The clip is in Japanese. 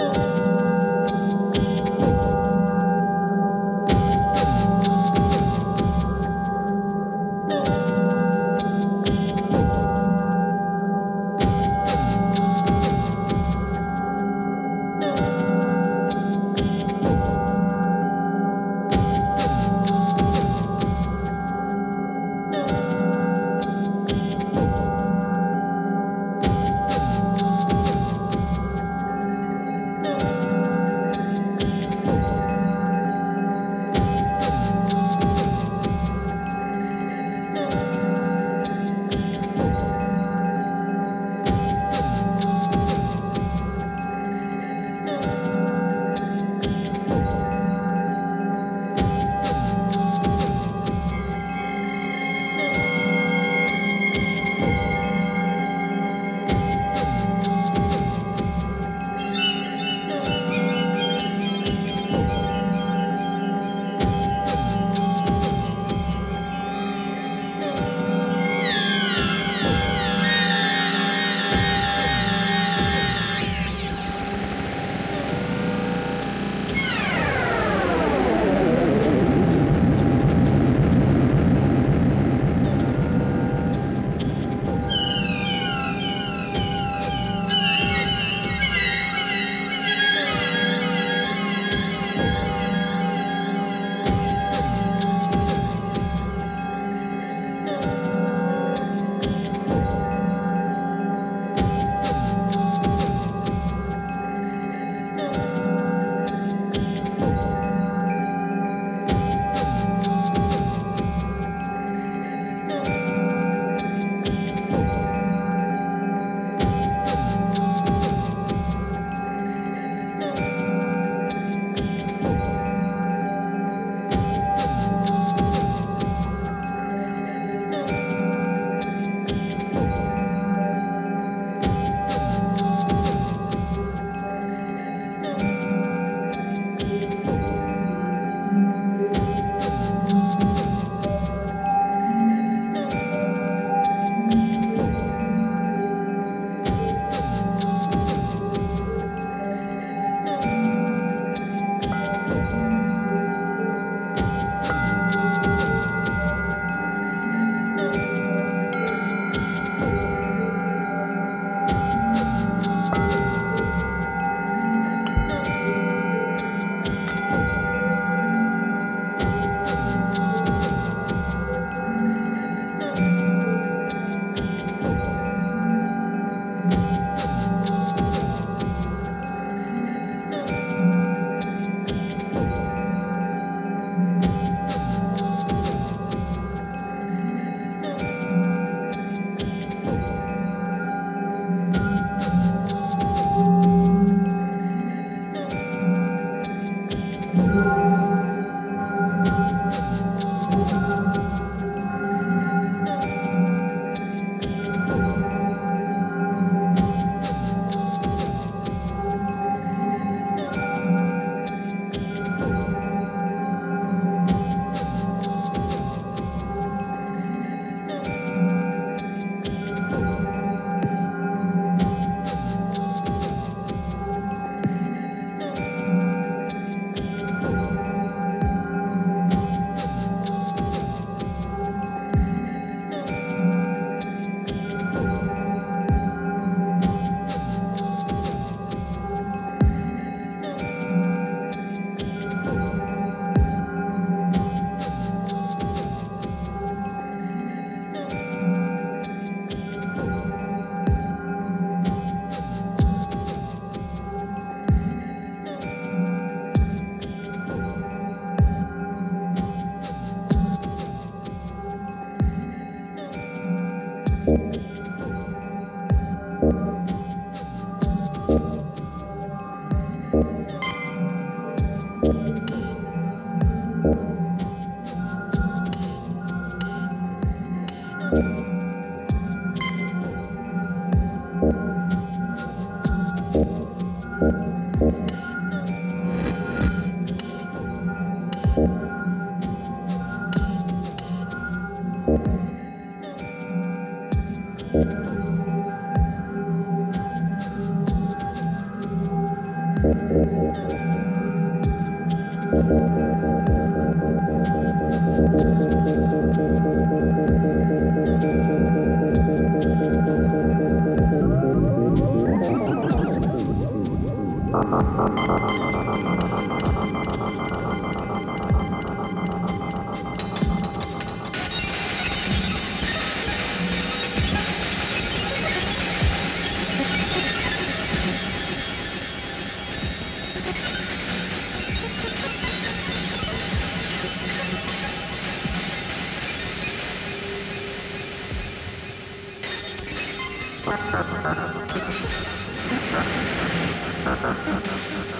Thank you. Ha ha ha ha ha ha.